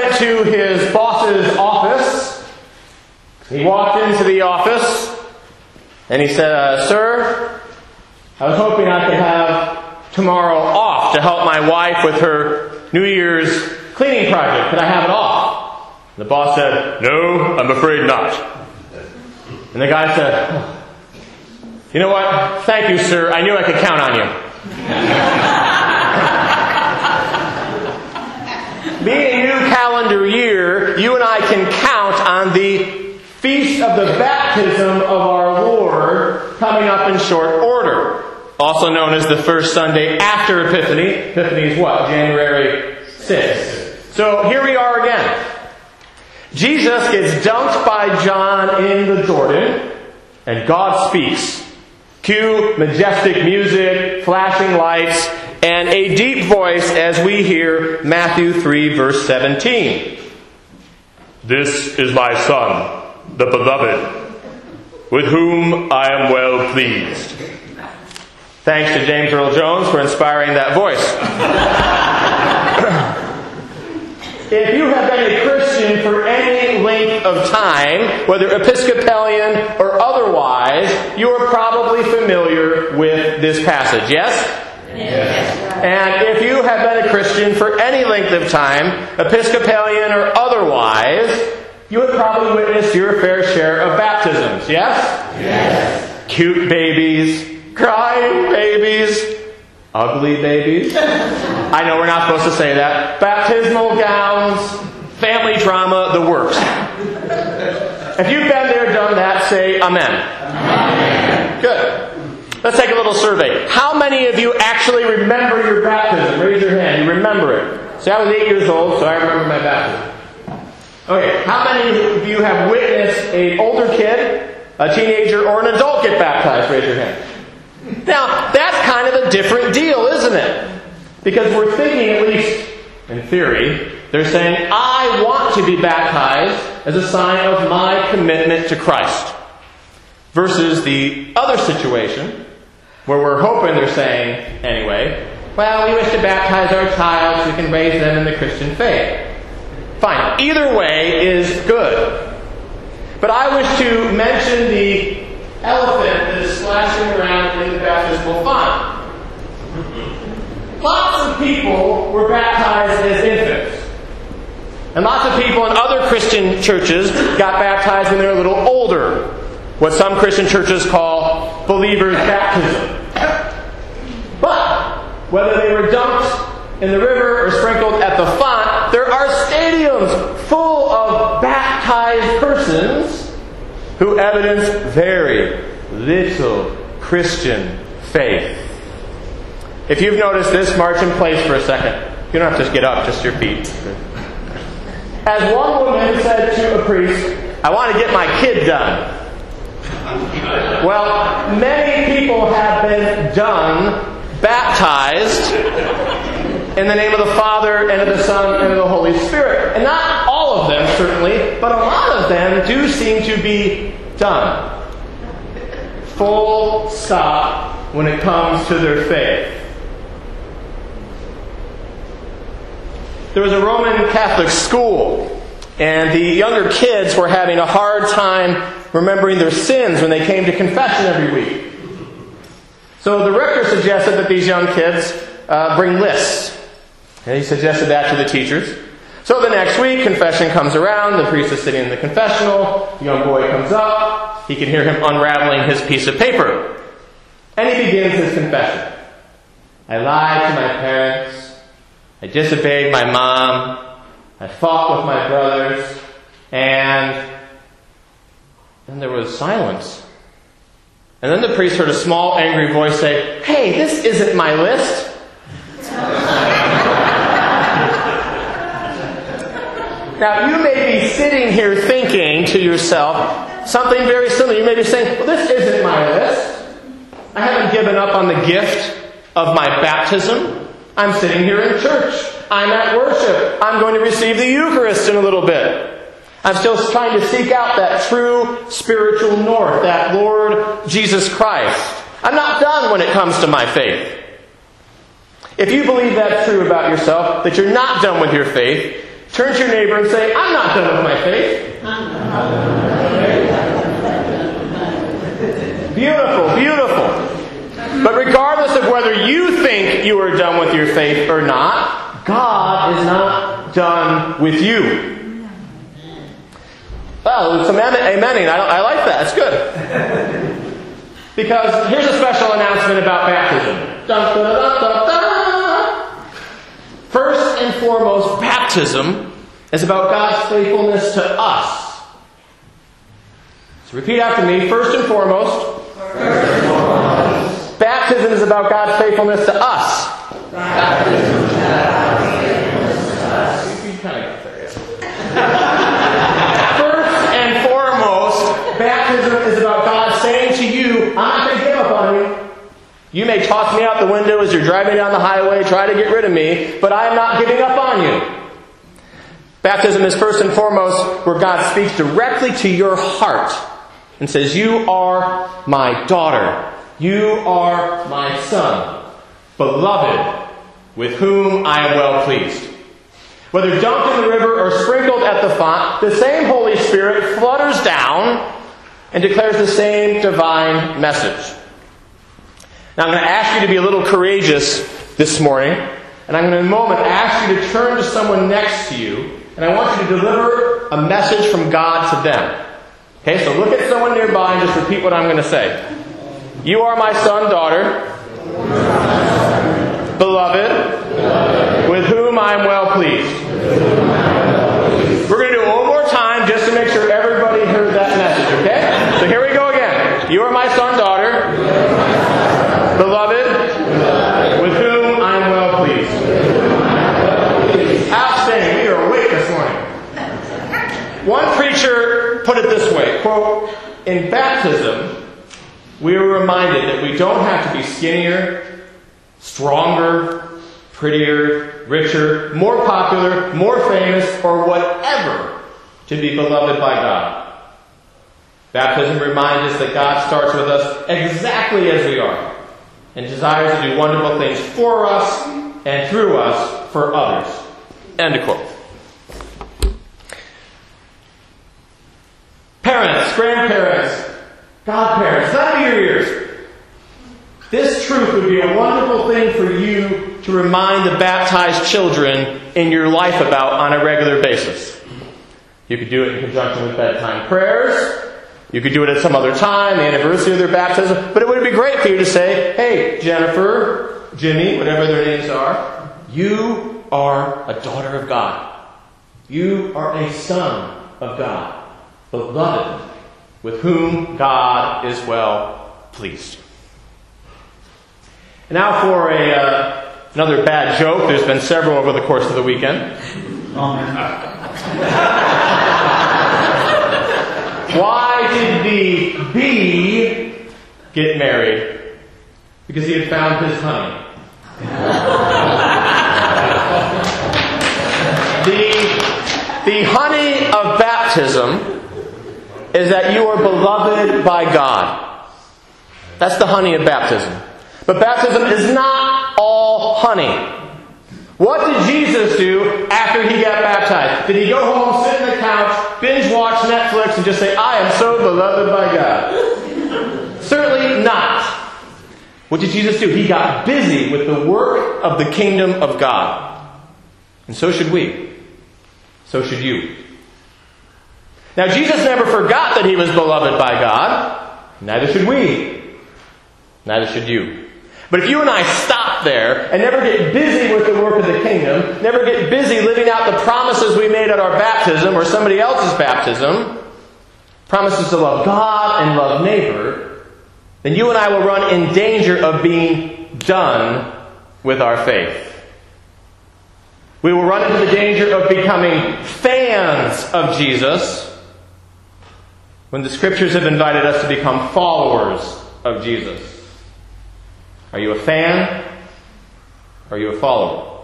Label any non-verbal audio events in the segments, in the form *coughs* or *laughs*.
went to his boss's office. He walked into the office and he said, uh, Sir, I was hoping I could have tomorrow off to help my wife with her New Year's cleaning project. Could I have it off? The boss said, No, I'm afraid not. And the guy said, You know what? Thank you, sir. I knew I could count on you. *laughs* Being new calendar year, you and I can count on the feast of the baptism of our Lord coming up in short order. Also known as the first Sunday after Epiphany. Epiphany is what? January 6th. So here we are again. Jesus gets dunked by John in the Jordan, and God speaks. Cue majestic music, flashing lights, and a deep voice as we hear Matthew 3, verse 17. This is my Son, the Beloved, with whom I am well pleased. Thanks to James Earl Jones for inspiring that voice. *coughs* if you have been a Christian for any length of time, whether Episcopalian or otherwise, you are probably familiar with this passage, yes? Yes. And if you have been a Christian for any length of time, Episcopalian or otherwise, you have probably witnessed your fair share of baptisms, yes? Yes. Cute babies, crying babies, ugly babies. *laughs* I know we're not supposed to say that. Baptismal gowns, family drama, the works. If you've been there, done that, say amen. amen. Good. Let's take a little survey. How many of you actually remember your baptism? Raise your hand. You remember it. See, I was eight years old, so I remember my baptism. Okay, how many of you have witnessed an older kid, a teenager, or an adult get baptized? Raise your hand. Now, that's kind of a different deal, isn't it? Because we're thinking, at least in theory, they're saying, I want to be baptized as a sign of my commitment to Christ. Versus the other situation, where we're hoping they're saying, anyway, well, we wish to baptize our child so we can raise them in the Christian faith. Fine. Either way is good. But I wish to mention the elephant that is splashing around in the baptismal font. Lots of people were baptized as infants. And lots of people in other Christian churches got baptized when they were a little older. What some Christian churches call believer's baptism. But whether they were dunked in the river or sprinkled at the font, there are stadiums full of baptized persons who evidence very little Christian faith. If you've noticed this, march in place for a second. You don't have to just get up, just your feet. As one woman said to a priest, I want to get my kid done. Well, many people have been done, baptized, in the name of the Father, and of the Son, and of the Holy Spirit. And not all of them, certainly, but a lot of them do seem to be done. Full stop when it comes to their faith. There was a Roman Catholic school, and the younger kids were having a hard time remembering their sins when they came to confession every week. So the rector suggested that these young kids uh, bring lists. And he suggested that to the teachers. So the next week, confession comes around, the priest is sitting in the confessional, the young boy comes up, he can hear him unraveling his piece of paper. And he begins his confession. I lied to my parents. I disobeyed my mom. I fought with my brothers. And then there was silence. And then the priest heard a small, angry voice say, Hey, this isn't my list. *laughs* now, you may be sitting here thinking to yourself something very similar. You may be saying, Well, this isn't my list. I haven't given up on the gift of my baptism. I'm sitting here in church. I'm at worship. I'm going to receive the Eucharist in a little bit. I'm still trying to seek out that true spiritual north, that Lord Jesus Christ. I'm not done when it comes to my faith. If you believe that's true about yourself, that you're not done with your faith, Turn to your neighbor and say, I'm not done with my faith. Beautiful, beautiful. But regardless of whether you think you are done with your faith or not, God is not done with you. Well, some amening. I, I like that. It's good. Because here's a special announcement about baptism. Dun, dun, dun, First and foremost, baptism is about God's faithfulness to us. So repeat after me. First and foremost, Baptism is about God's faithfulness to us. First and foremost, baptism is about God saying to you, I'm not going to give up on you. You may toss me out the window as you're driving down the highway, try to get rid of me, but I am not giving up on you. Baptism is first and foremost where God speaks directly to your heart and says, You are my daughter. You are my son, beloved, with whom I am well pleased. Whether dunked in the river or sprinkled at the font, the same Holy Spirit flutters down and declares the same divine message. Now I'm going to ask you to be a little courageous this morning, and I'm going to in a moment ask you to turn to someone next to you, and I want you to deliver a message from God to them. Okay, so look at someone nearby and just repeat what I'm going to say. You are my son, daughter, beloved, with whom I am well pleased. We're going to do it one more time just to make sure everybody heard that message, okay? So here we go again. You are my son, daughter, beloved, with whom I am well pleased. Outstanding. We are awake this morning. One preacher put it this way, quote, in baptism, we are reminded that we don't have to be skinnier, stronger, prettier, richer, more popular, more famous, or whatever to be beloved by God. Baptism reminds us that God starts with us exactly as we are and desires to do wonderful things for us and through us for others. End quote. Parents, grandparents, Godparents, none of your ears. This truth would be a wonderful thing for you to remind the baptized children in your life about on a regular basis. You could do it in conjunction with bedtime prayers. You could do it at some other time, the anniversary of their baptism. But it would be great for you to say, hey, Jennifer, Jimmy, whatever their names are, you are a daughter of God. You are a son of God, beloved with whom God is well pleased. Now for a, uh, another bad joke. There's been several over the course of the weekend. Why did the bee get married? Because he had found his honey. the, the honey of baptism is that you are beloved by God. That's the honey of baptism. But baptism is not honey. What did Jesus do after he got baptized? Did he go home, sit on the couch, binge watch Netflix, and just say, I am so beloved by God? Certainly not. What did Jesus do? He got busy with the work of the kingdom of God. And so should we. So should you. Now, Jesus never forgot that he was beloved by God. Neither should we. Neither should you. But if you and I stop there and never get busy with the work of the kingdom, never get busy living out the promises we made at our baptism or somebody else's baptism, promises to love God and love neighbor, then you and I will run in danger of being done with our faith. We will run into the danger of becoming fans of Jesus when the scriptures have invited us to become followers of Jesus. Are you a fan? Are you a follower?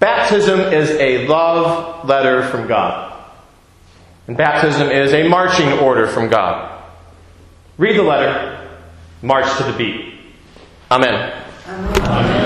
Baptism is a love letter from God. And baptism is a marching order from God. Read the letter, march to the beat. Amen. Amen.